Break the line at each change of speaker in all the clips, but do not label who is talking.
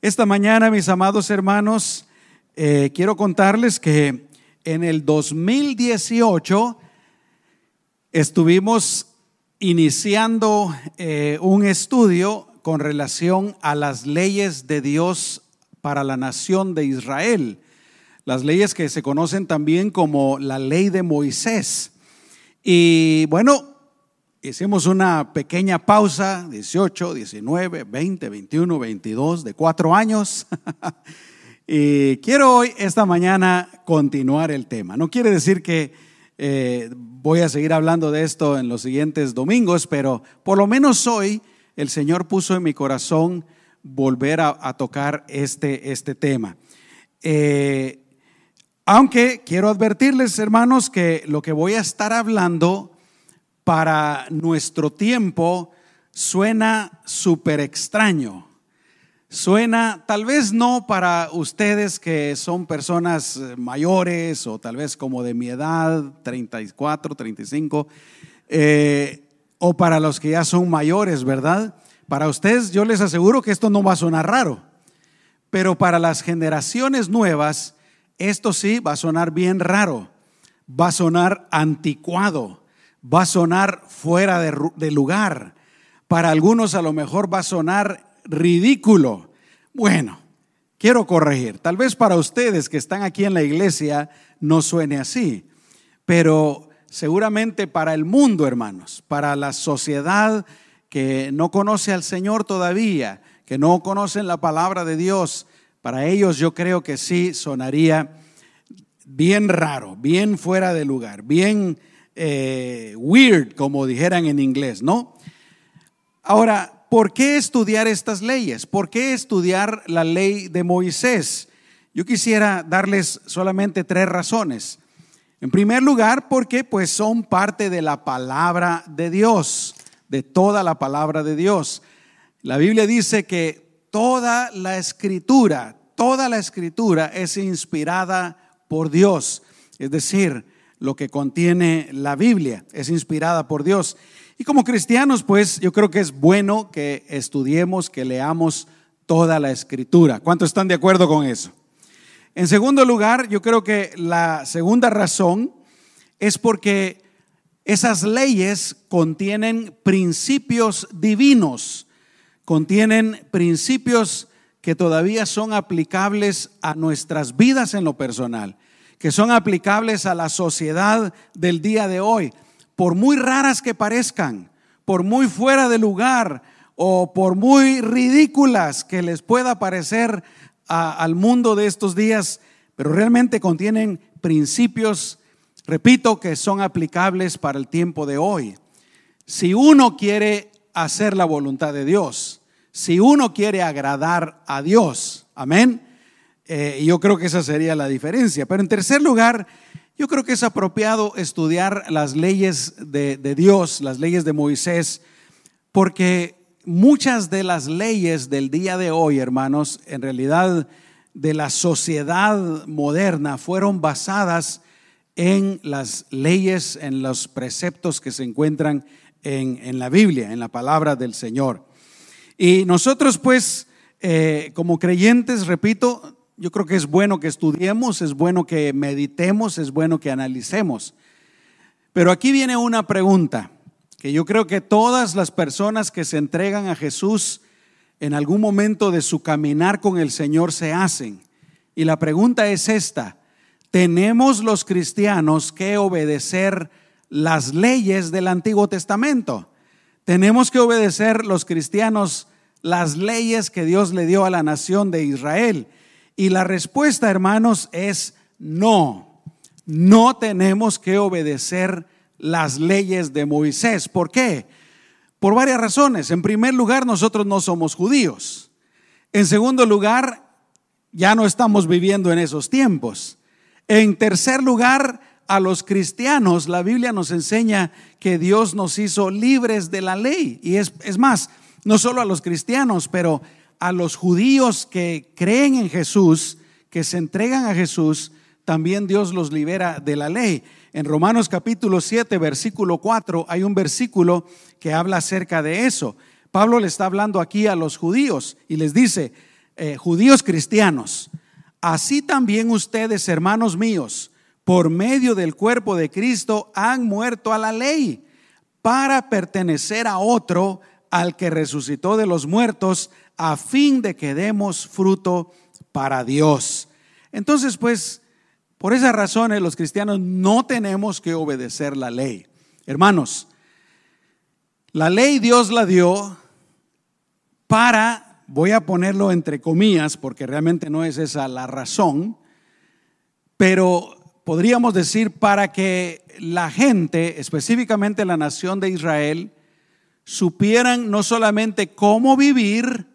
Esta mañana, mis amados hermanos, eh, quiero contarles que en el 2018 estuvimos iniciando eh, un estudio con relación a las leyes de Dios para la nación de Israel, las leyes que se conocen también como la ley de Moisés. Y bueno, hicimos una pequeña pausa, 18, 19, 20, 21, 22, de cuatro años. y quiero hoy, esta mañana, continuar el tema. No quiere decir que eh, voy a seguir hablando de esto en los siguientes domingos, pero por lo menos hoy el Señor puso en mi corazón volver a, tocar este, este tema. Eh, aunque quiero advertirles, hermanos, que lo que voy a estar hablando para nuestro tiempo suena súper extraño. Suena tal vez no para ustedes que son personas eh, mayores o tal vez como de mi edad, 34, 35, eh, o para los que ya son mayores, ¿verdad? Para ustedes yo les aseguro que esto no va a sonar raro, pero para las generaciones nuevas, esto sí va a sonar bien raro, va a sonar anticuado va a sonar fuera de, lugar. Para algunos a lo mejor va a sonar ridículo. Bueno, quiero corregir. Tal vez para ustedes que están aquí en la iglesia no suene así, pero seguramente para el mundo, hermanos, para la sociedad que no conoce al Señor todavía, que no conocen la palabra de Dios, para ellos yo creo que sí sonaría bien raro, bien fuera de lugar, bien eh, weird, como dijeran en inglés, ¿no? Ahora, ¿por qué estudiar estas leyes? ¿Por qué estudiar la ley de Moisés? Yo quisiera darles solamente tres razones. En primer lugar, porque pues son parte de la palabra de Dios, de toda la palabra de Dios. La Biblia dice que toda la escritura, toda la escritura es inspirada por Dios. Es decir, lo que contiene la Biblia, es inspirada por Dios. Y como cristianos, pues yo creo que es bueno que estudiemos, que leamos toda la escritura. ¿Cuántos están de acuerdo con eso? En segundo lugar, yo creo que la segunda razón es porque esas leyes contienen principios divinos, contienen principios que todavía son aplicables a nuestras vidas en lo personal que son aplicables a la sociedad del día de hoy, por muy raras que parezcan, por muy fuera de lugar o por muy ridículas que les pueda parecer al mundo de estos días, pero realmente contienen principios, repito, que son aplicables para el tiempo de hoy. Si uno quiere hacer la voluntad de Dios, si uno quiere agradar a Dios, amén, eh, yo creo que esa sería la diferencia. Pero en tercer lugar, yo creo que es apropiado estudiar las leyes de, de Dios, las leyes de Moisés, porque muchas de las leyes del día de hoy, hermanos, en realidad de la sociedad moderna, fueron basadas en las leyes, en los preceptos que se encuentran en, en la Biblia, en la palabra del Señor. Y nosotros pues, eh, como creyentes, repito, yo creo que es bueno que estudiemos, es bueno que meditemos, es bueno que analicemos. Pero aquí viene una pregunta que yo creo que todas las personas que se entregan a Jesús en algún momento de su caminar con el Señor se hacen. Y la pregunta es esta, ¿tenemos los cristianos que obedecer las leyes del Antiguo Testamento? ¿Tenemos que obedecer los cristianos las leyes que Dios le dio a la nación de Israel? Y la respuesta, hermanos, es no. No tenemos que obedecer las leyes de Moisés. ¿Por qué? Por varias razones. En primer lugar, nosotros no somos judíos. En segundo lugar, ya no estamos viviendo en esos tiempos. En tercer lugar, a los cristianos, la Biblia nos enseña que Dios nos hizo libres de la ley. Y es, es más, no solo a los cristianos, pero a los judíos que creen en Jesús, que se entregan a Jesús, también Dios los libera de la ley. En Romanos capítulo 7, versículo 4, hay un versículo que habla acerca de eso. Pablo le está hablando aquí a los judíos y les dice, eh, judíos cristianos. Así también ustedes, hermanos míos, por medio del cuerpo de Cristo, han muerto a la ley para pertenecer a otro, al que resucitó de los muertos, a fin de que demos fruto para Dios. Entonces, pues, por esas razones los cristianos no tenemos que obedecer la ley. Hermanos, la ley Dios la dio para, voy a ponerlo entre comillas, porque realmente no es esa la razón, pero podríamos decir para que la gente, específicamente la nación de Israel, supieran no solamente cómo vivir,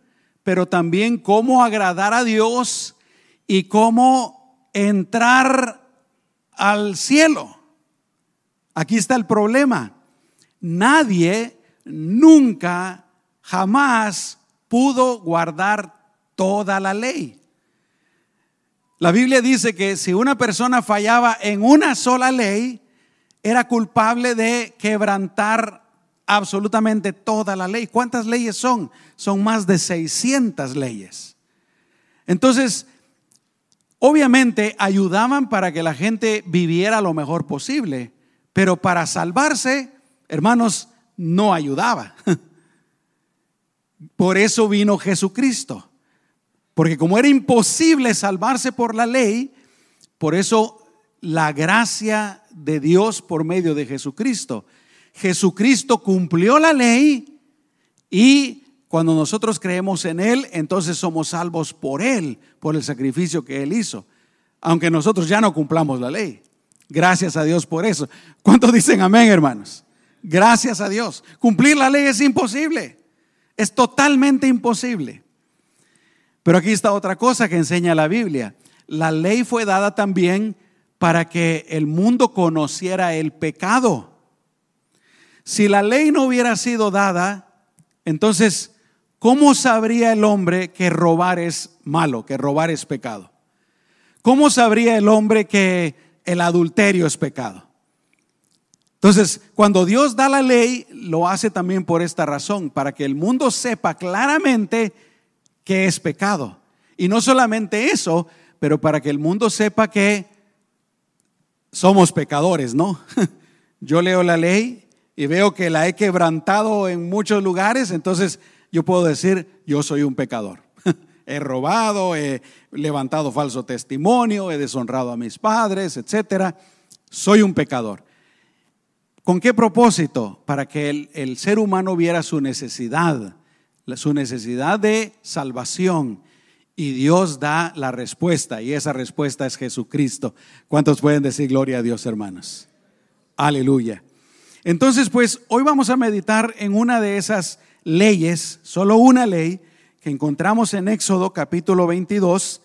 pero también cómo agradar a Dios y cómo entrar al cielo. Aquí está el problema. Nadie nunca, jamás pudo guardar toda la ley. La Biblia dice que si una persona fallaba en una sola ley, era culpable de quebrantar absolutamente toda la ley. ¿Cuántas leyes son? Son más de 600 leyes. Entonces, obviamente ayudaban para que la gente viviera lo mejor posible, pero para salvarse, hermanos, no ayudaba. Por eso vino Jesucristo. Porque como era imposible salvarse por la ley, por eso la gracia de Dios por medio de Jesucristo. Jesucristo cumplió la ley y cuando nosotros creemos en Él, entonces somos salvos por Él, por el sacrificio que Él hizo. Aunque nosotros ya no cumplamos la ley. Gracias a Dios por eso. ¿Cuántos dicen amén, hermanos? Gracias a Dios. Cumplir la ley es imposible. Es totalmente imposible. Pero aquí está otra cosa que enseña la Biblia. La ley fue dada también para que el mundo conociera el pecado. Si la ley no hubiera sido dada, entonces, ¿cómo sabría el hombre que robar es malo, que robar es pecado? ¿Cómo sabría el hombre que el adulterio es pecado? Entonces, cuando Dios da la ley, lo hace también por esta razón, para que el mundo sepa claramente que es pecado. Y no solamente eso, pero para que el mundo sepa que somos pecadores, ¿no? Yo leo la ley y veo que la he quebrantado en muchos lugares, entonces yo puedo decir, yo soy un pecador. he robado, he levantado falso testimonio, he deshonrado a mis padres, etcétera. Soy un pecador. ¿Con qué propósito? Para que el, el, ser humano viera su necesidad, su necesidad de salvación. Y Dios da la respuesta, y esa respuesta es Jesucristo. ¿Cuántos pueden decir gloria a Dios, hermanos? Aleluya. Entonces, pues hoy vamos a meditar en una de esas leyes, solo una ley, que encontramos en Éxodo capítulo 22,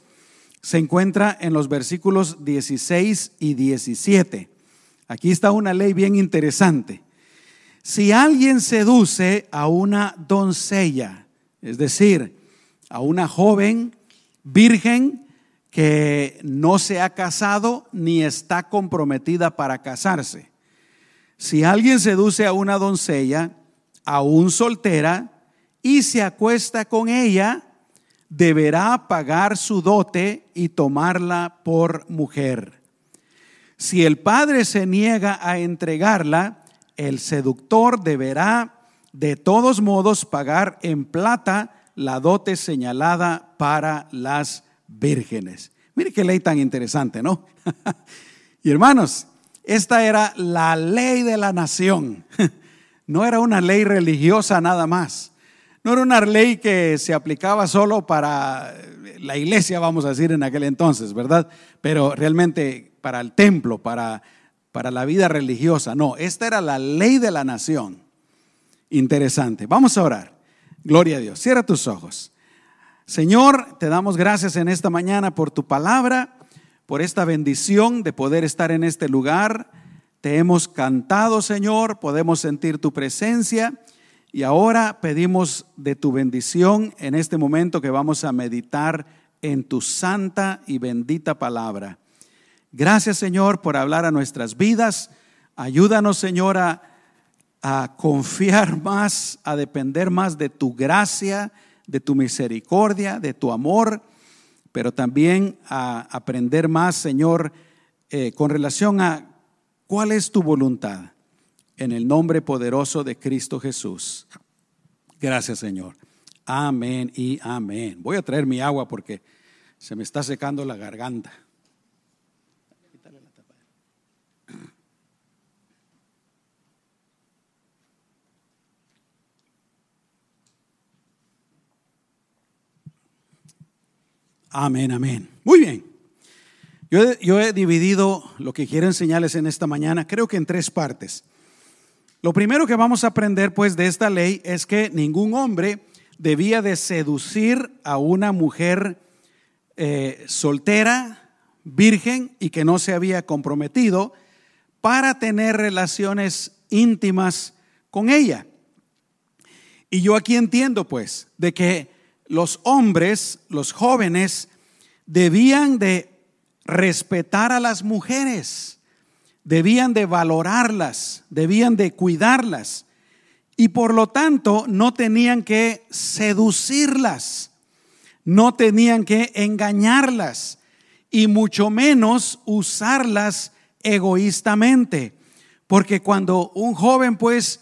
se encuentra en los versículos 16 y 17. Aquí está una ley bien interesante. Si alguien seduce a una doncella, es decir, a una joven virgen que no se ha casado ni está comprometida para casarse. Si alguien seduce a una doncella, aún soltera, y se acuesta con ella, deberá pagar su dote y tomarla por mujer. Si el padre se niega a entregarla, el seductor deberá de todos modos pagar en plata la dote señalada para las vírgenes. Mire qué ley tan interesante, ¿no? y hermanos, esta era la ley de la nación. no era una ley religiosa nada más. No era una ley que se aplicaba solo para la iglesia, vamos a decir, en aquel entonces, ¿verdad? Pero realmente para el templo, para, para la vida religiosa. No, esta era la ley de la nación. Interesante. Vamos a orar. Gloria a Dios. Cierra tus ojos. Señor, te damos gracias en esta mañana por tu palabra, por esta bendición de poder estar en este lugar. Te hemos cantado, Señor, podemos sentir tu presencia y ahora pedimos de tu bendición en este momento que vamos a meditar en tu santa y bendita palabra. Gracias Señor por hablar a nuestras vidas. Ayúdanos Señor a, confiar más, a depender más de tu gracia, de tu misericordia, de tu amor, pero también a aprender más, Señor, eh, con relación a cuál es tu voluntad. En el nombre poderoso de Cristo Jesús. Gracias, Señor. Amén y amén. Voy a traer mi agua porque se me está secando la garganta. Amén, amén. Muy bien. Yo, he dividido lo que quiero enseñarles en esta mañana, creo que en tres partes. Lo primero que vamos a aprender pues de esta ley es que ningún hombre debía de seducir a una mujer eh, soltera, virgen y que no se había comprometido para tener relaciones íntimas con ella. Y yo aquí entiendo pues de que los hombres, los jóvenes, debían de respetar a las mujeres, debían de valorarlas, debían de cuidarlas y por lo tanto no tenían que seducirlas, no tenían que engañarlas y mucho menos usarlas egoístamente, porque cuando un joven pues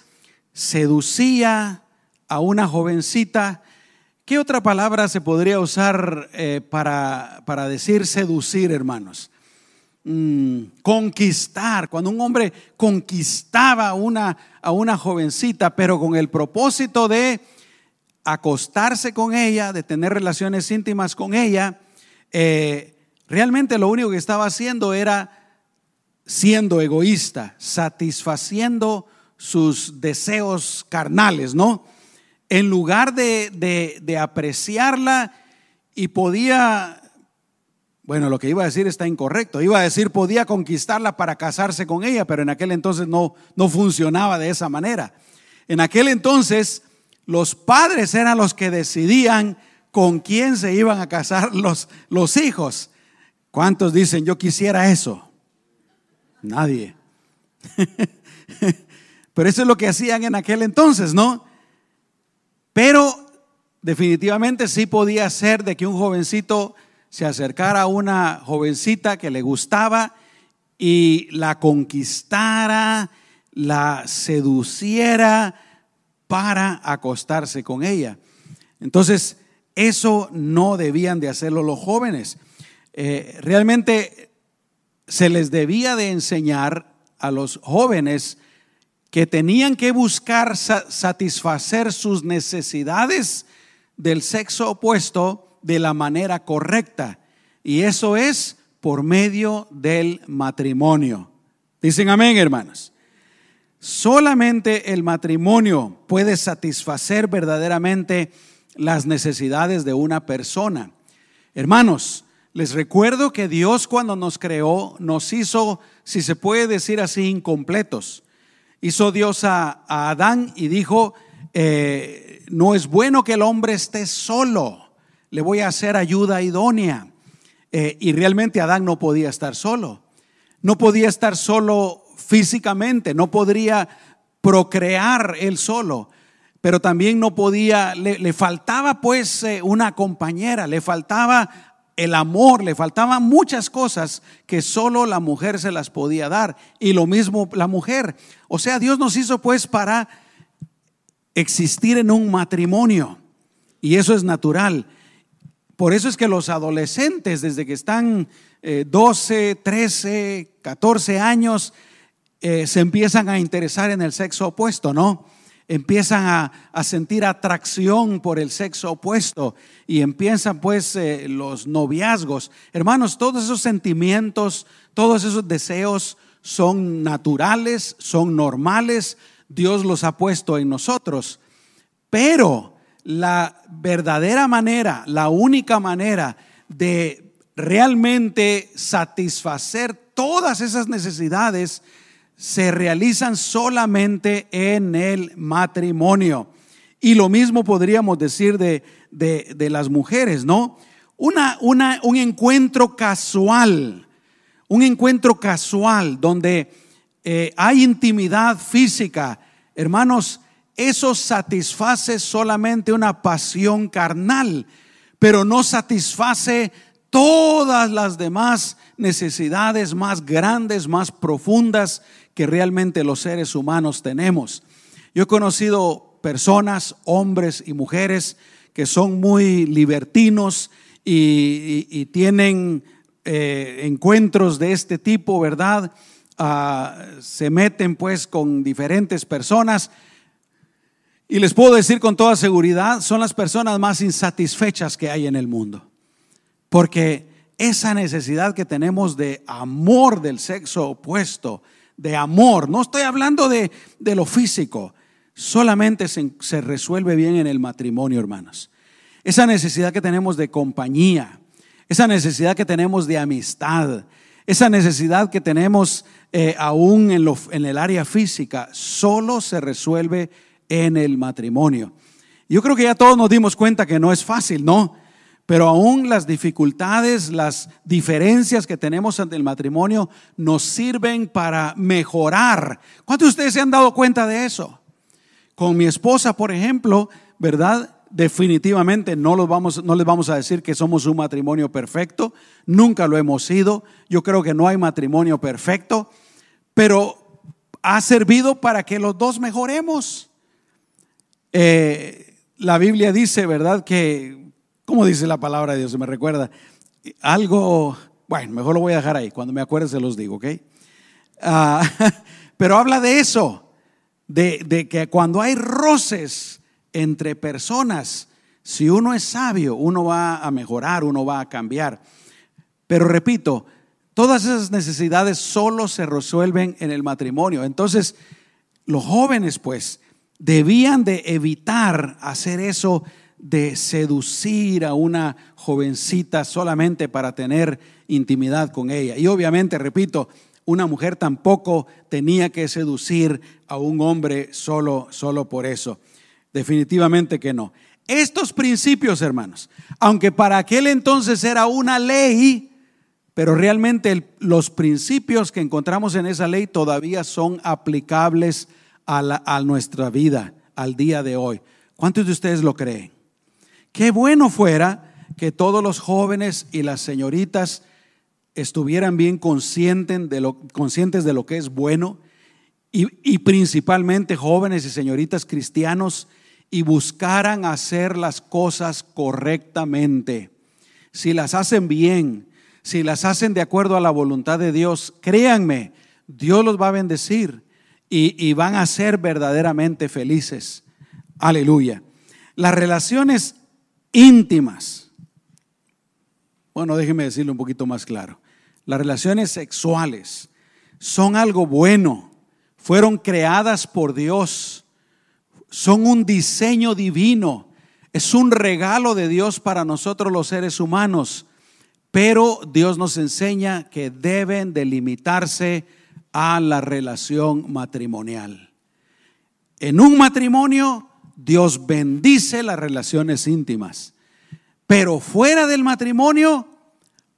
seducía a una jovencita, ¿Qué otra palabra se podría usar eh, para, para, decir seducir, hermanos? Mm, conquistar, cuando un hombre conquistaba a una, a una jovencita, pero con el propósito de acostarse con ella, de tener relaciones íntimas con ella, eh, realmente lo único que estaba haciendo era siendo egoísta, satisfaciendo sus deseos carnales, ¿no? En lugar de, apreciarla y podía, bueno, lo que iba a decir está incorrecto, iba a decir podía conquistarla para casarse con ella, pero en aquel entonces no, no funcionaba de esa manera. En aquel entonces los padres eran los que decidían con quién se iban a casar los, los hijos. ¿Cuántos dicen yo quisiera eso? Nadie. Pero eso es lo que hacían en aquel entonces, ¿no? Pero definitivamente sí podía ser de que un jovencito se acercara a una jovencita que le gustaba y la conquistara, la seduciera para acostarse con ella. Entonces, eso no debían de hacerlo los jóvenes. Eh, realmente se les debía de enseñar a los jóvenes que tenían que buscar satisfacer sus necesidades del sexo opuesto de la manera correcta. Y eso es por medio del matrimonio. Dicen amén, hermanos. Solamente el matrimonio puede satisfacer verdaderamente las necesidades de una persona. Hermanos, les recuerdo que Dios cuando nos creó nos hizo, si se puede decir así, incompletos hizo Dios a, Adán y dijo, eh, no es bueno que el hombre esté solo, le voy a hacer ayuda idónea. Eh, y realmente Adán no podía estar solo, no podía estar solo físicamente, no podría procrear él solo, pero también no podía, le, faltaba pues eh, una compañera, le faltaba el amor, le faltaban muchas cosas que solo la mujer se las podía dar. Y lo mismo la mujer. O sea, Dios nos hizo pues para existir en un matrimonio. Y eso es natural. Por eso es que los adolescentes, desde que están 12, 13, 14 años, eh, se empiezan a interesar en el sexo opuesto, ¿no? Empiezan a, sentir atracción por el sexo opuesto y empiezan pues eh, los noviazgos. Hermanos, todos esos sentimientos, todos esos deseos son naturales, son normales, Dios los ha puesto en nosotros. Pero la verdadera manera, la única manera de realmente satisfacer todas esas necesidades se realizan solamente en el matrimonio. Y lo mismo podríamos decir de, las mujeres, ¿no? Una, una, un encuentro casual, un encuentro casual donde eh, hay intimidad física. Hermanos, eso satisface solamente una pasión carnal, pero no satisface todas las demás necesidades más grandes, más profundas que realmente los seres humanos tenemos. Yo he conocido personas, hombres y mujeres, que son muy libertinos y, tienen eh, encuentros de este tipo, ¿verdad? Ah, se meten pues con diferentes personas. Y les puedo decir con toda seguridad, son las personas más insatisfechas que hay en el mundo. Porque esa necesidad que tenemos de amor del sexo opuesto, de amor, no estoy hablando de, de lo físico, solamente se, se resuelve bien en el matrimonio, hermanos. Esa necesidad que tenemos de compañía, esa necesidad que tenemos de amistad, esa necesidad que tenemos eh, aún en, lo, en el área física, solo se resuelve en el matrimonio. Yo creo que ya todos nos dimos cuenta que no es fácil, ¿no? Pero aún las dificultades, las diferencias que tenemos ante el matrimonio nos sirven para mejorar. ¿Cuántos de ustedes se han dado cuenta de eso? Con mi esposa, por ejemplo, ¿verdad? definitivamente no, los vamos, no les vamos a decir que somos un matrimonio perfecto, nunca lo hemos sido, yo creo que no hay matrimonio perfecto, pero ha servido para que los dos mejoremos. Eh, la Biblia dice, ¿verdad? Que, ¿cómo dice la palabra de Dios? Se me recuerda. Algo, bueno, mejor lo voy a dejar ahí, cuando me acuerde se los digo, ¿ok? Ah, pero habla de eso, de, de que cuando hay roces, entre personas. Si uno es sabio, uno va a mejorar, uno va a cambiar. Pero repito, todas esas necesidades solo se resuelven en el matrimonio. Entonces, los jóvenes pues debían de evitar hacer eso de seducir a una jovencita solamente para tener intimidad con ella. Y obviamente, repito, una mujer tampoco tenía que seducir a un hombre solo, solo por eso. Definitivamente que no. Estos principios, hermanos, aunque para aquel entonces era una ley, pero realmente los principios que encontramos en esa ley todavía son aplicables a, a nuestra vida, al día de hoy. ¿Cuántos de ustedes lo creen? Qué bueno fuera que todos los jóvenes y las señoritas estuvieran bien conscientes de lo, conscientes de lo que es bueno y, y principalmente jóvenes y señoritas cristianos y buscaran hacer las cosas correctamente. Si las hacen bien, si las hacen de acuerdo a la voluntad de Dios, créanme, Dios los va a bendecir y, van a ser verdaderamente felices. Aleluya. Las relaciones íntimas, bueno, déjenme decirlo un poquito más claro. Las relaciones sexuales son algo bueno, fueron creadas por Dios. Son un diseño divino, es un regalo de Dios para nosotros los seres humanos, pero Dios nos enseña que deben delimitarse a la relación matrimonial. En un matrimonio, Dios bendice las relaciones íntimas, pero fuera del matrimonio,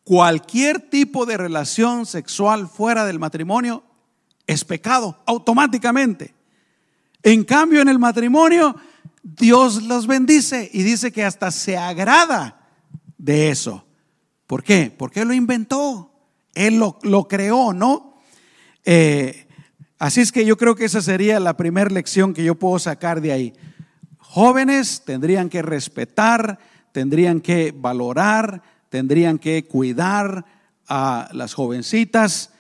cualquier tipo de relación sexual fuera del matrimonio es pecado automáticamente. En cambio, en el matrimonio, Dios los bendice y dice que hasta se agrada de eso. ¿Por qué? Porque lo inventó, Él lo, creó, ¿no? Eh, así es que yo creo que esa sería la primera lección que yo puedo sacar de ahí. Jóvenes tendrían que respetar, tendrían que valorar, tendrían que cuidar a las jovencitas,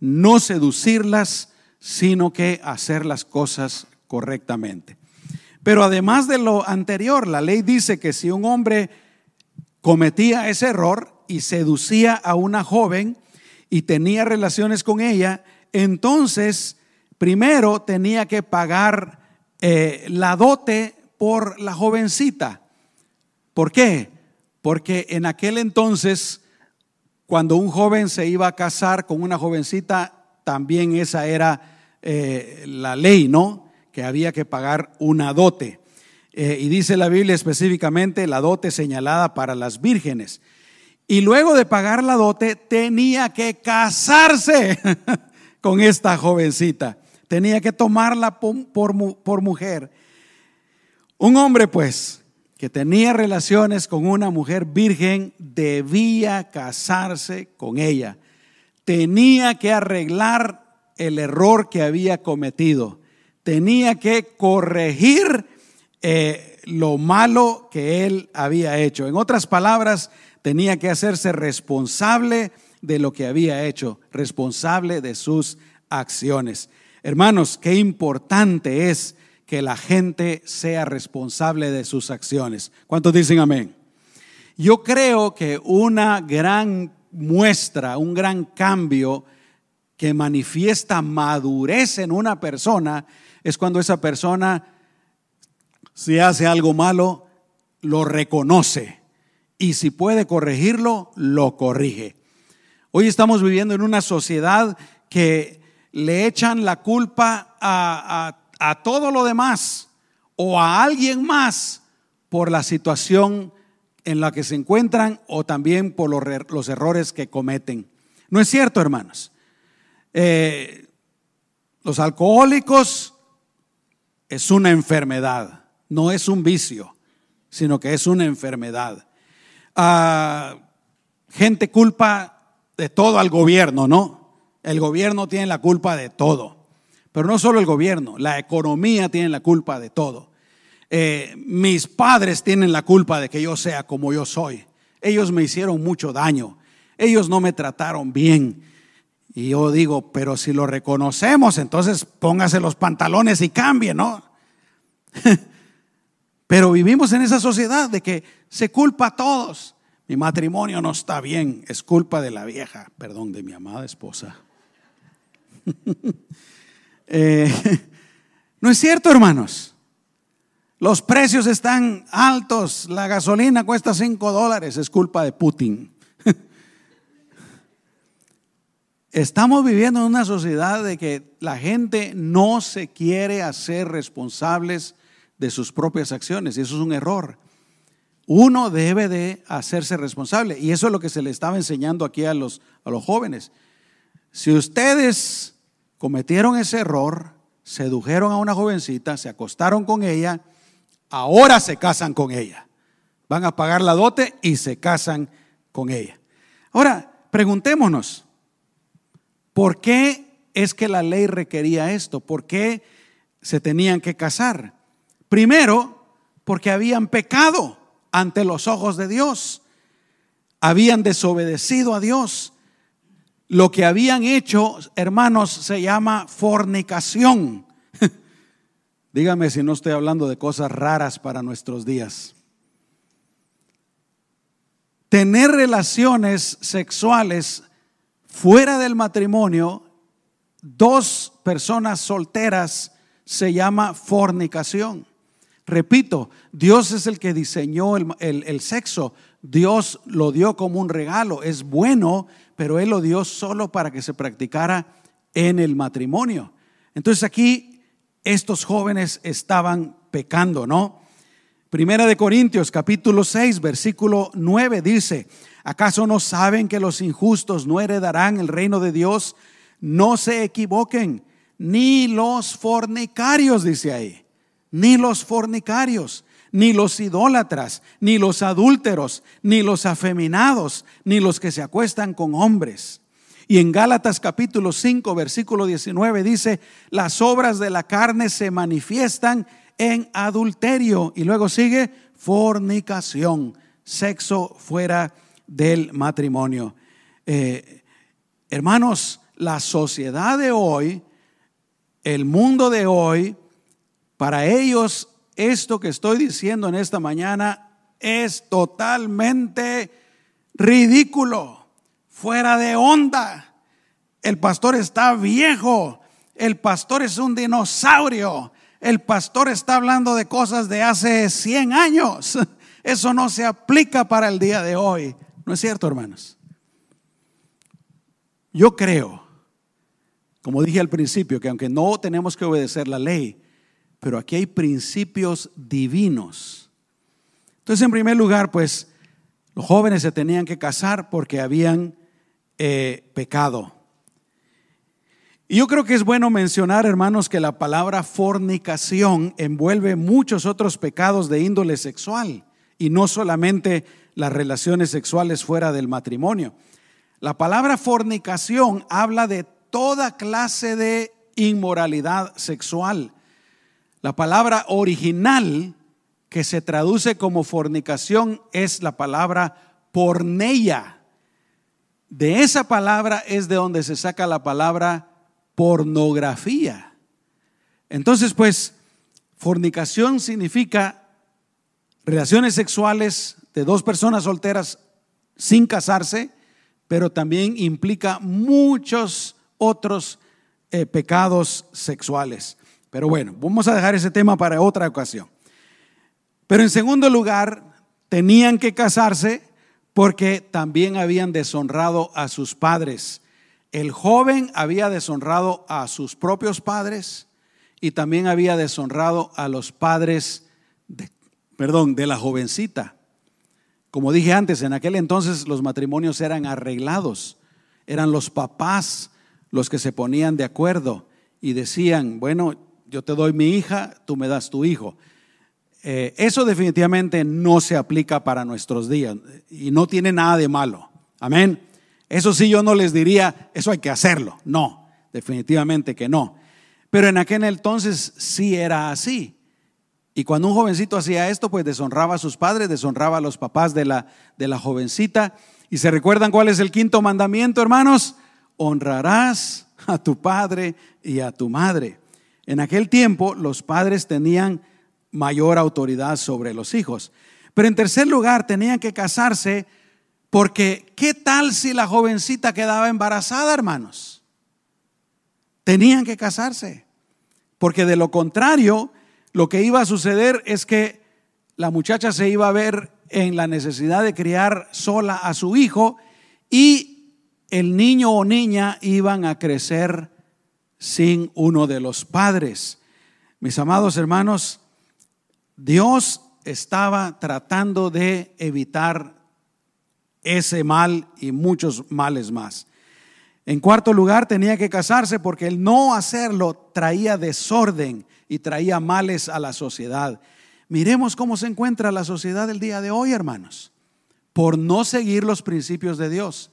no seducirlas, sino que hacer las cosas correctamente. Pero además de lo anterior, la ley dice que si un hombre cometía ese error y seducía a una joven y tenía relaciones con ella, entonces primero tenía que pagar eh, la dote por la jovencita. ¿Por qué? Porque en aquel entonces, cuando un joven se iba a casar con una jovencita, también esa era eh, la ley, ¿no? que había que pagar una dote. Eh, y dice la Biblia específicamente la dote señalada para las vírgenes. Y luego de pagar la dote tenía que casarse con esta jovencita. Tenía que tomarla por, por, mujer. Un hombre, pues, que tenía relaciones con una mujer virgen, debía casarse con ella. Tenía que arreglar el error que había cometido. Tenía que corregir eh, lo malo que él había hecho. En otras palabras, tenía que hacerse responsable de lo que había hecho, responsable de sus acciones. Hermanos, qué importante es que la gente sea responsable de sus acciones. ¿Cuántos dicen amén? Yo creo que una gran muestra, un gran cambio que manifiesta madurez en una persona es cuando esa persona, si hace algo malo, lo reconoce y si puede corregirlo, lo corrige. Hoy estamos viviendo en una sociedad que le echan la culpa a, a todo lo demás o a alguien más por la situación en la que se encuentran o también por los, errores que cometen. ¿No es cierto, hermanos? Eh, los alcohólicos es una enfermedad, no es un vicio, sino que es una enfermedad. Ah, gente culpa de todo al gobierno, ¿no? El gobierno tiene la culpa de todo. Pero no solo el gobierno, la economía tiene la culpa de todo. Eh, mis padres tienen la culpa de que yo sea como yo soy. Ellos me hicieron mucho daño. Ellos no me trataron bien. Y yo digo, pero si lo reconocemos, entonces póngase los pantalones y cambie, ¿no? pero vivimos en esa sociedad de que se culpa a todos. Mi matrimonio no está bien, es culpa de la vieja, perdón, de mi amada esposa. Eh, no es cierto, hermanos. Los precios están altos, la gasolina cuesta 5 dólares, es culpa de Putin. Estamos viviendo en una sociedad de que la gente no se quiere hacer responsables de sus propias acciones y eso es un error. Uno debe de hacerse responsable y eso es lo que se le estaba enseñando aquí a los, a los jóvenes. Si ustedes cometieron ese error, sedujeron a una jovencita, se acostaron con ella, ahora se casan con ella. Van a pagar la dote y se casan con ella. Ahora, preguntémonos, ¿por qué es que la ley requería esto? ¿Por qué se tenían que casar? Primero, porque habían pecado ante los ojos de Dios. Habían desobedecido a Dios. Lo que habían hecho, hermanos, se llama fornicación. Dígame si no estoy hablando de cosas raras para nuestros días. Tener relaciones sexuales fuera del matrimonio, dos personas solteras, se llama fornicación. Repito, Dios es el que diseñó el, el, sexo. Dios lo dio como un regalo. Es bueno, pero Él lo dio solo para que se practicara en el matrimonio. Entonces aquí estos jóvenes estaban pecando, ¿no? Primera de Corintios capítulo 6 versículo 9 dice, ¿acaso no saben que los injustos no heredarán el reino de Dios? No se equivoquen, ni los fornicarios, dice ahí, ni los fornicarios ni los idólatras, ni los adúlteros, ni los afeminados, ni los que se acuestan con hombres. Y en Gálatas capítulo 5, versículo 19 dice, las obras de la carne se manifiestan en adulterio. Y luego sigue fornicación, sexo fuera del matrimonio. Eh, hermanos, la sociedad de hoy, el mundo de hoy, para ellos esto que estoy diciendo en esta mañana es totalmente ridículo, fuera de onda. El pastor está viejo, el pastor es un dinosaurio, el pastor está hablando de cosas de hace 100 años. Eso no se aplica para el día de hoy. ¿No es cierto, hermanos? Yo creo, como dije al principio, que aunque no tenemos que obedecer la ley, pero aquí hay principios divinos. Entonces, en primer lugar, pues los jóvenes se tenían que casar porque habían eh, pecado. Y yo creo que es bueno mencionar, hermanos, que la palabra fornicación envuelve muchos otros pecados de índole sexual y no solamente las relaciones sexuales fuera del matrimonio. La palabra fornicación habla de toda clase de inmoralidad sexual. La palabra original que se traduce como fornicación es la palabra porneia. De esa palabra es de donde se saca la palabra pornografía. Entonces, pues, fornicación significa relaciones sexuales de dos personas solteras sin casarse, pero también implica muchos otros eh, pecados sexuales. Pero bueno, vamos a dejar ese tema para otra ocasión. Pero en segundo lugar, tenían que casarse porque también habían deshonrado a sus padres. El joven había deshonrado a sus propios padres y también había deshonrado a los padres, de, perdón, de la jovencita. Como dije antes, en aquel entonces los matrimonios eran arreglados, eran los papás los que se ponían de acuerdo y decían, bueno, yo te doy mi hija, tú me das tu hijo. Eh, eso definitivamente no se aplica para nuestros días y no tiene nada de malo. Amén. Eso sí, yo no les diría, eso hay que hacerlo. No, definitivamente que no. Pero en aquel entonces sí era así. Y cuando un jovencito hacía esto, pues deshonraba a sus padres, deshonraba a los papás de la, de la jovencita. ¿Y se recuerdan cuál es el quinto mandamiento, hermanos? Honrarás a tu padre y a tu madre. En aquel tiempo los padres tenían mayor autoridad sobre los hijos. Pero en tercer lugar, tenían que casarse porque ¿qué tal si la jovencita quedaba embarazada, hermanos? Tenían que casarse. Porque de lo contrario, lo que iba a suceder es que la muchacha se iba a ver en la necesidad de criar sola a su hijo y el niño o niña iban a crecer sin uno de los padres. Mis amados hermanos, Dios estaba tratando de evitar ese mal y muchos males más. En cuarto lugar, tenía que casarse porque el no hacerlo traía desorden y traía males a la sociedad. Miremos cómo se encuentra la sociedad del día de hoy, hermanos, por no seguir los principios de Dios.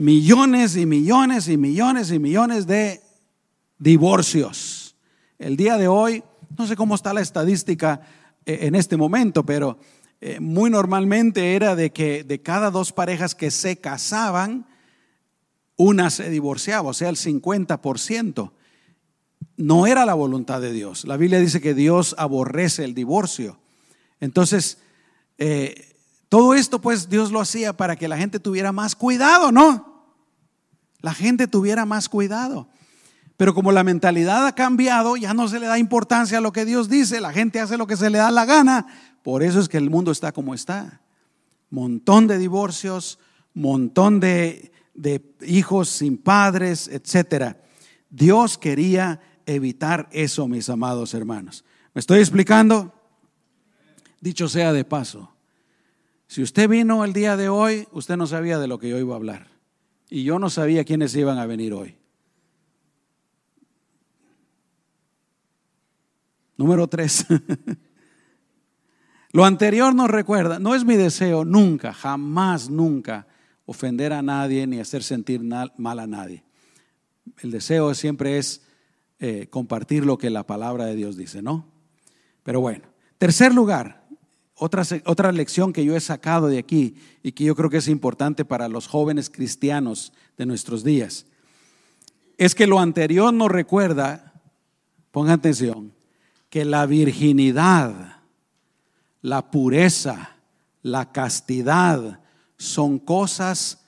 Millones y millones y millones y millones de divorcios. El día de hoy no sé cómo está la estadística eh, en este momento, pero eh, muy normalmente era de que de cada dos parejas que se casaban, una se divorciaba, o sea, el 50%. No era la voluntad de Dios. La Biblia dice que Dios aborrece el divorcio. Entonces, eh, todo esto pues Dios lo hacía para que la gente tuviera más cuidado, ¿no? La gente tuviera más cuidado. Pero como la mentalidad ha cambiado, ya no se le da importancia a lo que Dios dice, la gente hace lo que se le da la gana. Por eso es que el mundo está como está. Montón de divorcios, montón de, hijos sin padres, etc. Dios quería evitar eso, mis amados hermanos. ¿Me estoy explicando? Dicho sea de paso, si usted vino el día de hoy, usted no sabía de lo que yo iba a hablar. Y yo no sabía quiénes iban a venir hoy. Número tres. Lo anterior nos recuerda, no es mi deseo nunca, jamás, nunca ofender a nadie ni hacer sentir mal a nadie. El deseo siempre es eh, compartir lo que la palabra de Dios dice, ¿no? Pero bueno, tercer lugar, otra, otra lección que yo he sacado de aquí y que yo creo que es importante para los jóvenes cristianos de nuestros días, es que lo anterior nos recuerda, pongan atención, que la virginidad, la pureza, la castidad son cosas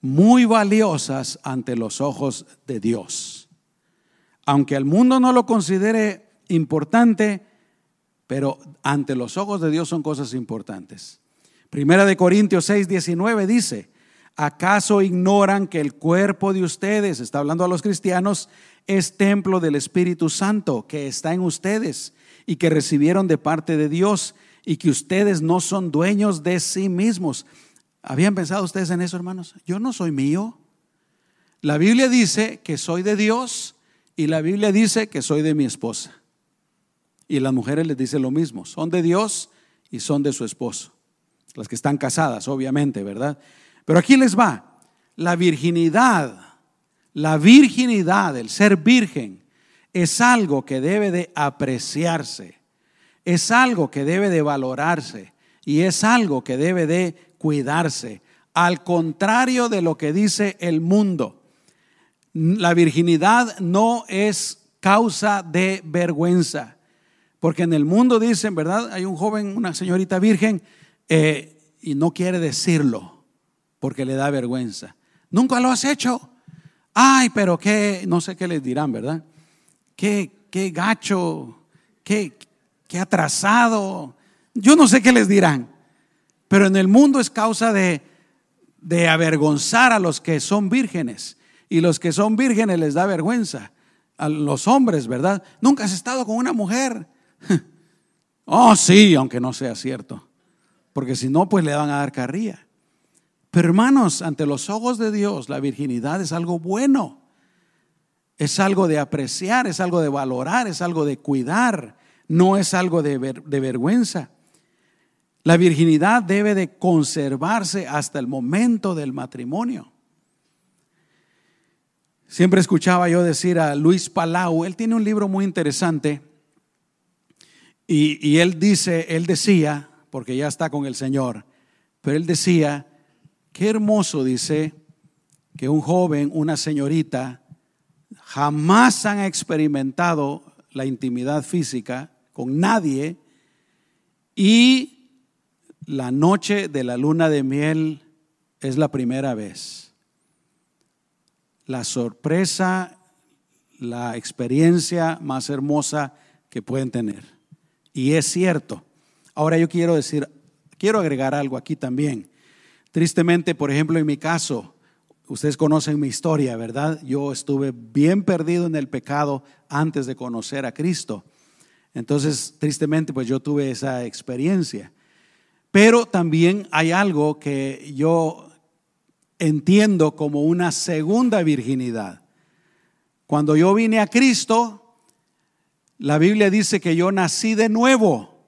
muy valiosas ante los ojos de Dios. Aunque el mundo no lo considere importante, pero ante los ojos de Dios son cosas importantes. Primera de Corintios 6, 19 dice, ¿acaso ignoran que el cuerpo de ustedes, está hablando a los cristianos, es templo del Espíritu Santo que está en ustedes y que recibieron de parte de Dios y que ustedes no son dueños de sí mismos. ¿Habían pensado ustedes en eso, hermanos? Yo no soy mío. La Biblia dice que soy de Dios y la Biblia dice que soy de mi esposa. Y las mujeres les dice lo mismo, son de Dios y son de su esposo. Las que están casadas, obviamente, ¿verdad? Pero aquí les va, la virginidad, la virginidad, el ser virgen, es algo que debe de apreciarse, es algo que debe de valorarse y es algo que debe de cuidarse, al contrario de lo que dice el mundo la virginidad no es causa de vergüenza. Porque en el mundo dicen, ¿verdad? Hay un joven, una señorita virgen, eh, y no quiere decirlo porque le da vergüenza. Nunca lo has hecho. Ay, pero qué, no sé qué les dirán, ¿verdad? Qué, qué gacho, qué, qué atrasado. Yo no sé qué les dirán. Pero en el mundo es causa de, de avergonzar a los que son vírgenes. Y los que son vírgenes les da vergüenza. A los hombres, ¿verdad? Nunca has estado con una mujer. oh, sí, aunque no sea cierto. Porque si no, pues le van a dar carrilla. Pero hermanos, ante los ojos de Dios, la virginidad es algo bueno. Es algo de apreciar, es algo de valorar, es algo de cuidar. No es algo de, de vergüenza. La virginidad debe de conservarse hasta el momento del matrimonio. Siempre escuchaba yo decir a Luis Palau, él tiene un libro muy interesante y, él dice, él decía, porque ya está con el Señor, pero él decía, qué hermoso dice que un joven, una señorita, jamás han experimentado la intimidad física con nadie y la noche de la luna de miel es la primera vez la sorpresa, la experiencia más hermosa que pueden tener. Y es cierto. Ahora yo quiero decir, quiero agregar algo aquí también. Tristemente, por ejemplo, en mi caso, ustedes conocen mi historia, ¿verdad? Yo estuve bien perdido en el pecado antes de conocer a Cristo. Entonces, tristemente, pues yo tuve esa experiencia. Pero también hay algo que yo entiendo como una segunda virginidad. Cuando yo vine a Cristo, la Biblia dice que yo nací de nuevo.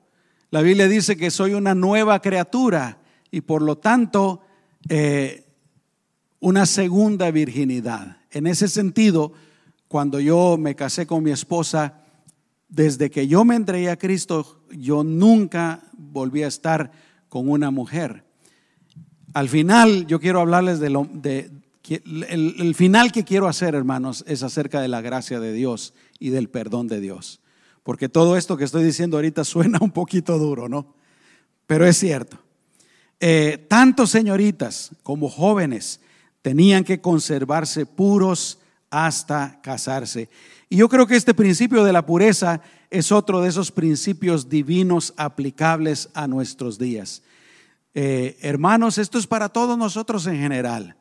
La Biblia dice que soy una nueva criatura y por lo tanto eh, una segunda virginidad. En ese sentido, cuando yo me casé con mi esposa, desde que yo me entregué a Cristo, yo nunca volví a estar con una mujer. Al final yo quiero hablarles de, lo, de el, final que quiero hacer, hermanos, es acerca de la gracia de Dios y del perdón de Dios. Porque todo esto que estoy diciendo ahorita suena un poquito duro, ¿no? Pero es cierto. Eh, tanto señoritas como jóvenes tenían que conservarse puros hasta casarse. Y yo creo que este principio de la pureza es otro de esos principios divinos aplicables a nuestros días. Eh, hermanos, esto es para todos nosotros en general.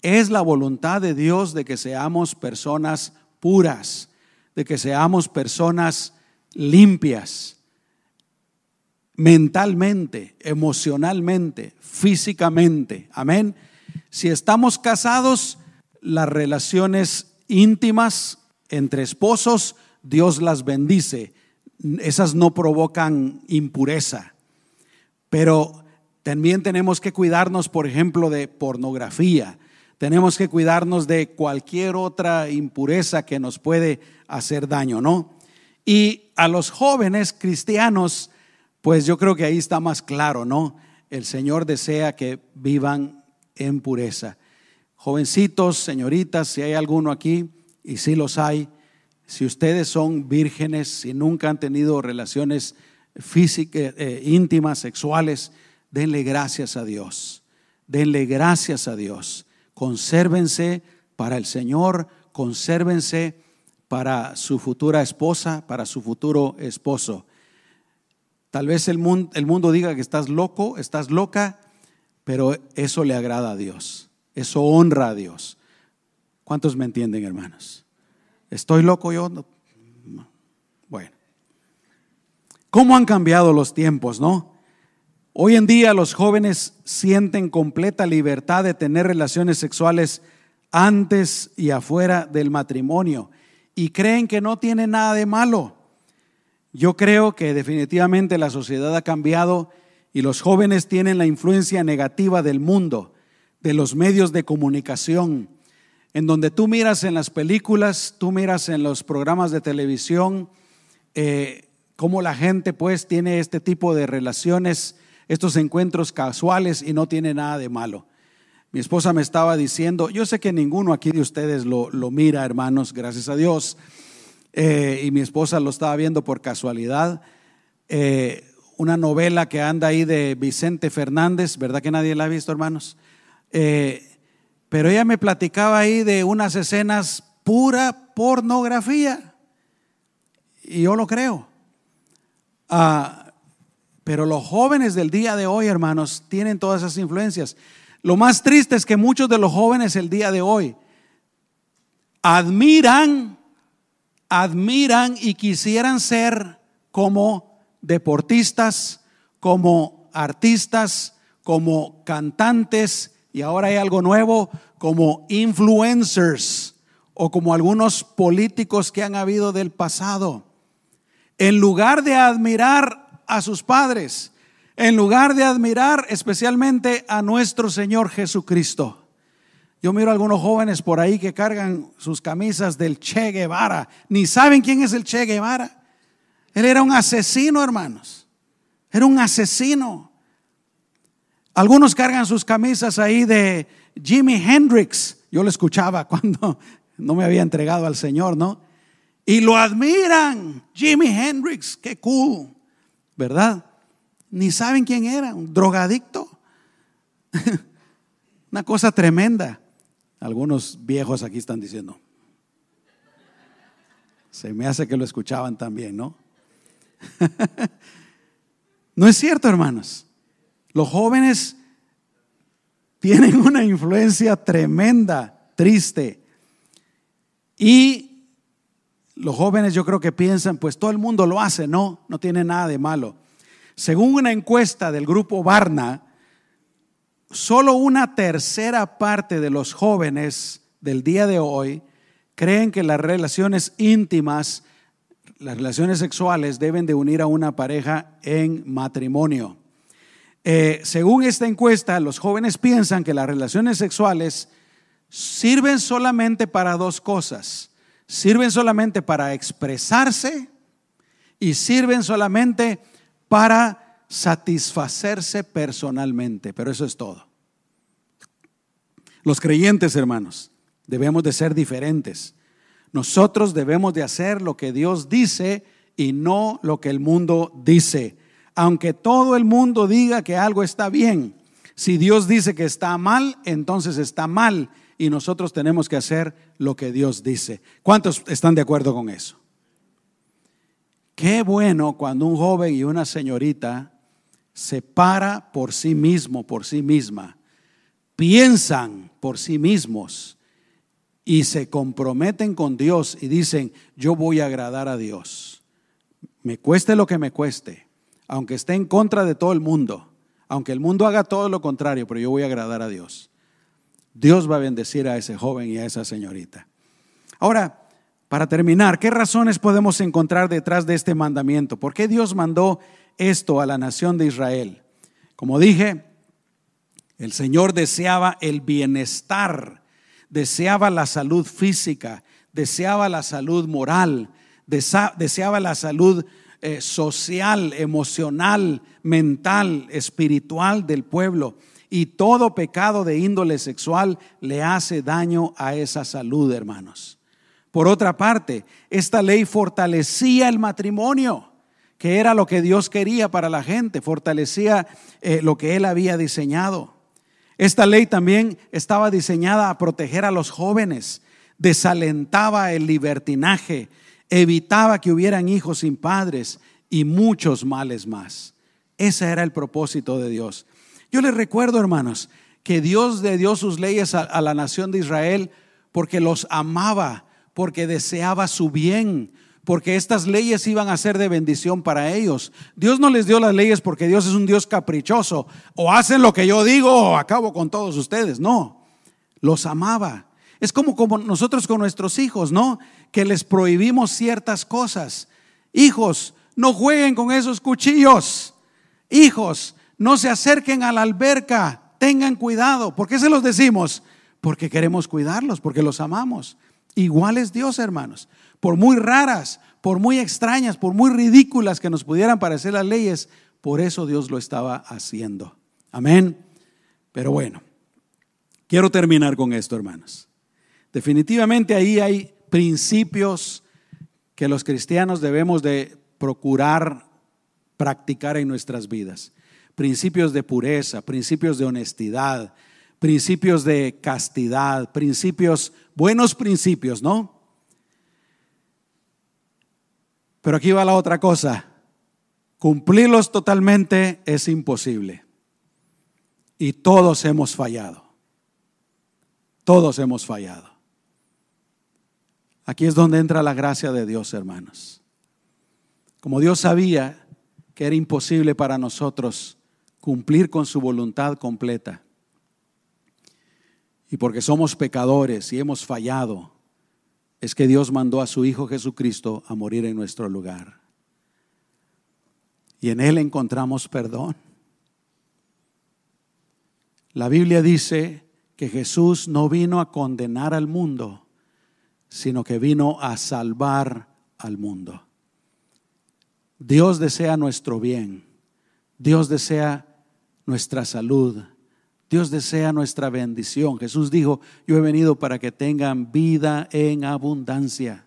Es la voluntad de Dios de que seamos personas puras, de que seamos personas limpias, mentalmente, emocionalmente, físicamente. Amén. Si estamos casados, las relaciones íntimas entre esposos, Dios las bendice. Esas no provocan impureza. Pero también tenemos que cuidarnos, por ejemplo, de pornografía. Tenemos que cuidarnos de cualquier otra impureza que nos puede hacer daño, ¿no? Y a los jóvenes cristianos, pues yo creo que ahí está más claro, ¿no? El Señor desea que vivan en pureza. Jovencitos, señoritas, si hay alguno aquí, y si los hay, si ustedes son vírgenes, si nunca han tenido relaciones físicas, eh, íntimas, sexuales, denle gracias a Dios. Denle gracias a Dios. Consérvense para el Señor, consérvense para su futura esposa, para su futuro esposo. Tal vez el mundo, diga que estás loco, estás loca, pero eso le agrada a Dios. Eso honra a Dios. ¿Cuántos me entienden, hermanos? ¿Estoy loco yo? Bueno. ¿Cómo han cambiado los tiempos, no? Hoy en día los jóvenes sienten completa libertad de tener relaciones sexuales antes y afuera del matrimonio y creen que no tiene nada de malo. Yo creo que definitivamente la sociedad ha cambiado y los jóvenes tienen la influencia negativa del mundo, de los medios de comunicación, en donde tú miras en las películas, tú miras en los programas de televisión, eh, cómo la gente pues tiene este tipo de relaciones, estos encuentros casuales y no tiene nada de malo. Mi esposa me estaba diciendo, yo sé que ninguno aquí de ustedes lo, mira, hermanos, gracias a Dios, eh, y mi esposa lo estaba viendo por casualidad, eh, una novela que anda ahí de Vicente Fernández, ¿verdad que nadie la ha visto, hermanos? Eh, pero ella me platicaba ahí de unas escenas pura pornografía, y yo lo creo. Ah, pero los jóvenes del día de hoy, hermanos, tienen todas esas influencias. Lo más triste es que muchos de los jóvenes el día de hoy admiran, admiran y quisieran ser como deportistas, como artistas, como cantantes y ahora hay algo nuevo como influencers o como algunos políticos que han habido del pasado. En lugar de admirar a sus padres, en lugar de admirar especialmente a nuestro Señor Jesucristo. Yo miro a algunos jóvenes por ahí que cargan sus camisas del Che Guevara, ni saben quién es el Che Guevara. Él era un asesino, hermanos. Era un asesino. Algunos cargan sus camisas ahí de Jimi Hendrix. Yo lo escuchaba cuando no me había entregado al Señor, ¿no? Y lo admiran. Jimi Hendrix, qué cool, ¿verdad? ni saben quién era, un drogadicto. Una cosa tremenda. Algunos viejos aquí están diciendo. Se me hace que lo escuchaban también, ¿no? no es cierto, hermanos. Los jóvenes tienen una influencia tremenda, triste. Y los jóvenes yo creo que piensan, pues todo el mundo lo hace, no, no tiene nada de malo. Según una encuesta del grupo Barna, solo una tercera parte de los jóvenes del día de hoy creen que las relaciones íntimas, las relaciones sexuales deben de unir a una pareja en matrimonio. Eh, según esta encuesta, los jóvenes piensan que las relaciones sexuales sirven solamente para dos cosas. Sirven solamente para expresarse y sirven solamente para satisfacerse personalmente, pero eso es todo. Los creyentes, hermanos, debemos de ser diferentes. Nosotros debemos de hacer lo que Dios dice y no lo que el mundo dice. Aunque todo el mundo diga que algo está bien, si Dios dice que está mal, entonces está mal y nosotros tenemos que hacer lo que Dios dice. ¿Cuántos están de acuerdo con eso? Qué bueno cuando un joven y una señorita se para por sí mismo, por sí misma, piensan por sí mismos y se comprometen con Dios y dicen, yo voy a agradar a Dios. Me cueste lo que me cueste, aunque esté en contra de todo el mundo, aunque el mundo haga todo lo contrario, pero yo voy a agradar a Dios. Dios va a bendecir a ese joven y a esa señorita. Ahora, para terminar, ¿qué razones podemos encontrar detrás de este mandamiento? ¿Por qué Dios mandó esto a la nación de Israel? Como dije, el Señor deseaba el bienestar, deseaba la salud física, deseaba la salud moral, deseaba la salud eh, social, emocional, mental, espiritual del pueblo. Y todo pecado de índole sexual le hace daño a esa salud, hermanos. Por otra parte, esta ley fortalecía el matrimonio, que era lo que Dios quería para la gente, fortalecía eh, lo que Él había diseñado. Esta ley también estaba diseñada a proteger a los jóvenes, desalentaba el libertinaje, evitaba que hubieran hijos sin padres y muchos males más. Ese era el propósito de Dios. Yo les recuerdo, hermanos, que Dios le dio sus leyes a la nación de Israel porque los amaba porque deseaba su bien, porque estas leyes iban a ser de bendición para ellos. Dios no les dio las leyes porque Dios es un Dios caprichoso, o hacen lo que yo digo o acabo con todos ustedes, no, los amaba. Es como, como nosotros con nuestros hijos, ¿no? Que les prohibimos ciertas cosas. Hijos, no jueguen con esos cuchillos. Hijos, no se acerquen a la alberca. Tengan cuidado. ¿Por qué se los decimos? Porque queremos cuidarlos, porque los amamos. Igual es Dios, hermanos. Por muy raras, por muy extrañas, por muy ridículas que nos pudieran parecer las leyes, por eso Dios lo estaba haciendo. Amén. Pero bueno, quiero terminar con esto, hermanos. Definitivamente ahí hay principios que los cristianos debemos de procurar practicar en nuestras vidas. Principios de pureza, principios de honestidad, principios de castidad, principios, buenos principios, ¿no? Pero aquí va la otra cosa. Cumplirlos totalmente es imposible. Y todos hemos fallado. Todos hemos fallado. Aquí es donde entra la gracia de Dios, hermanos. Como Dios sabía que era imposible para nosotros cumplir con su voluntad completa, y porque somos pecadores y hemos fallado, es que Dios mandó a su Hijo Jesucristo a morir en nuestro lugar. Y en Él encontramos perdón. La Biblia dice que Jesús no vino a condenar al mundo, sino que vino a salvar al mundo. Dios desea nuestro bien, Dios desea nuestra salud, Dios desea nuestra bendición. Jesús dijo, yo he venido para que tengan vida en abundancia.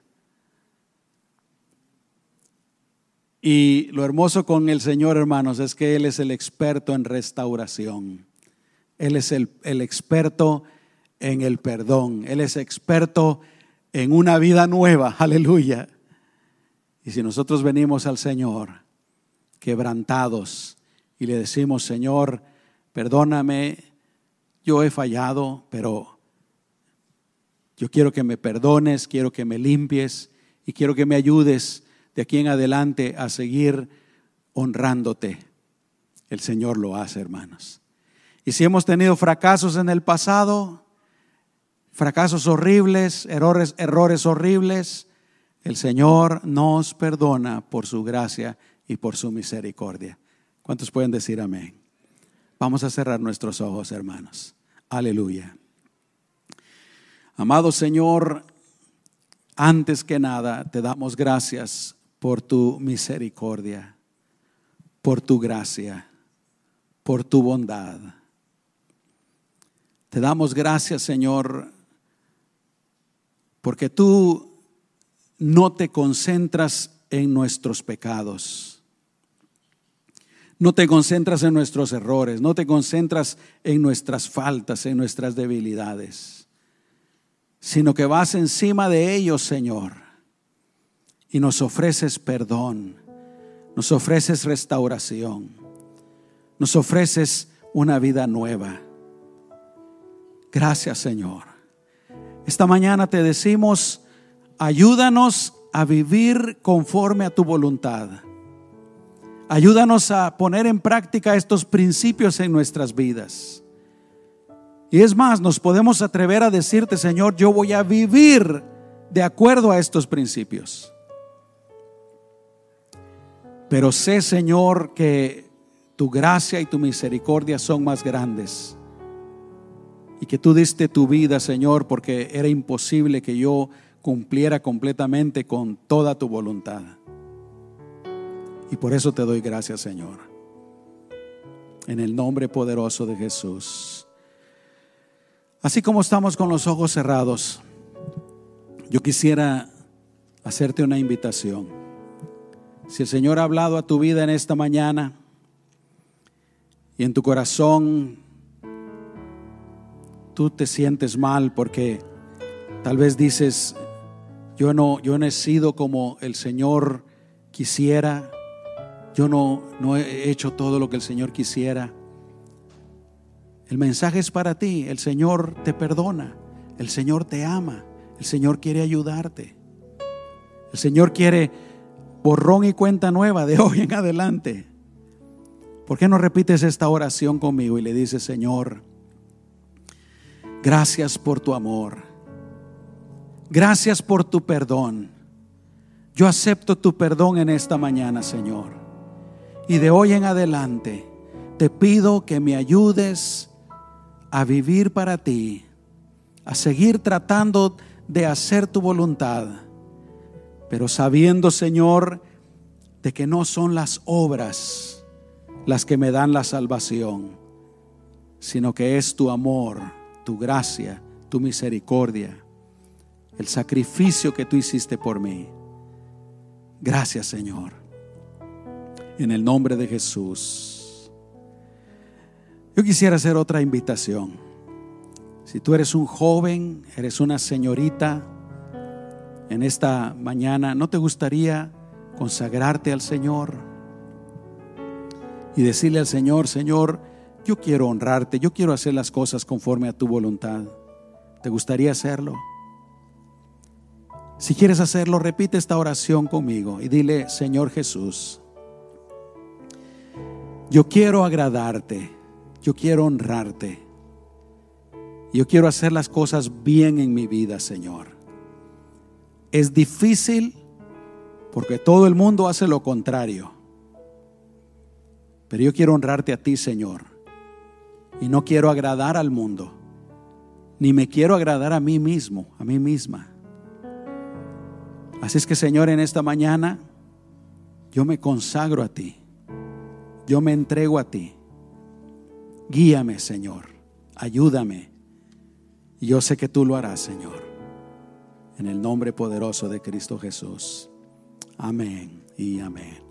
Y lo hermoso con el Señor, hermanos, es que Él es el experto en restauración. Él es el, experto en el perdón. Él es experto en una vida nueva. Aleluya. Y si nosotros venimos al Señor quebrantados y le decimos, Señor, perdóname, yo he fallado, pero yo quiero que me perdones, quiero que me limpies y quiero que me ayudes de aquí en adelante a seguir honrándote. El Señor lo hace, hermanos. Y si hemos tenido fracasos en el pasado, fracasos horribles, errores, errores horribles, el Señor nos perdona por su gracia y por su misericordia. ¿Cuántos pueden decir amén? Vamos a cerrar nuestros ojos, hermanos. Aleluya. Amado Señor, antes que nada te damos gracias por tu misericordia, por tu gracia, por tu bondad. Te damos gracias, Señor, porque tú no te concentras en nuestros pecados no te concentras en nuestros errores, no te concentras en nuestras faltas, en nuestras debilidades, sino que vas encima de ellos, Señor, y nos ofreces perdón, nos ofreces restauración, nos ofreces una vida nueva. Gracias, Señor. Esta mañana te decimos, ayúdanos a vivir conforme a tu voluntad Ayúdanos a poner en práctica estos principios en nuestras vidas. Y es más, nos podemos atrever a decirte, Señor, yo voy a vivir de acuerdo a estos principios. Pero sé, Señor, que tu gracia y tu misericordia son más grandes. Y que tú diste tu vida, Señor, porque era imposible que yo cumpliera completamente con toda tu voluntad. Y por eso te doy gracias, Señor. En el nombre poderoso de Jesús. Así como estamos con los ojos cerrados, yo quisiera hacerte una invitación. Si el Señor ha hablado a tu vida en esta mañana y en tu corazón tú te sientes mal porque tal vez dices, yo no, yo no he sido como el Señor quisiera, yo no, no he hecho todo lo que el Señor quisiera. El mensaje es para ti. El Señor te perdona. El Señor te ama. El Señor quiere ayudarte. El Señor quiere borrón y cuenta nueva de hoy en adelante. ¿Por qué no repites esta oración conmigo y le dices, Señor, gracias por tu amor. Gracias por tu perdón. Yo acepto tu perdón en esta mañana, Señor. Y de hoy en adelante te pido que me ayudes a vivir para ti, a seguir tratando de hacer tu voluntad, pero sabiendo, Señor, de que no son las obras las que me dan la salvación, sino que es tu amor, tu gracia, tu misericordia, el sacrificio que tú hiciste por mí. Gracias, Señor. En el nombre de Jesús. Yo quisiera hacer otra invitación. Si tú eres un joven, eres una señorita, en esta mañana, ¿no te gustaría consagrarte al Señor y decirle al Señor, Señor, yo quiero honrarte, yo quiero hacer las cosas conforme a tu voluntad? ¿Te gustaría hacerlo? Si quieres hacerlo, repite esta oración conmigo y dile, Señor Jesús, yo quiero agradarte, yo quiero honrarte, yo quiero hacer las cosas bien en mi vida, Señor. Es difícil porque todo el mundo hace lo contrario, pero yo quiero honrarte a ti, Señor, y no quiero agradar al mundo, ni me quiero agradar a mí mismo, a mí misma. Así es que Señor, en esta mañana yo me consagro a ti. Yo me entrego a ti. Guíame, Señor. Ayúdame. Y yo sé que tú lo harás, Señor. En el nombre poderoso de Cristo Jesús. Amén y amén.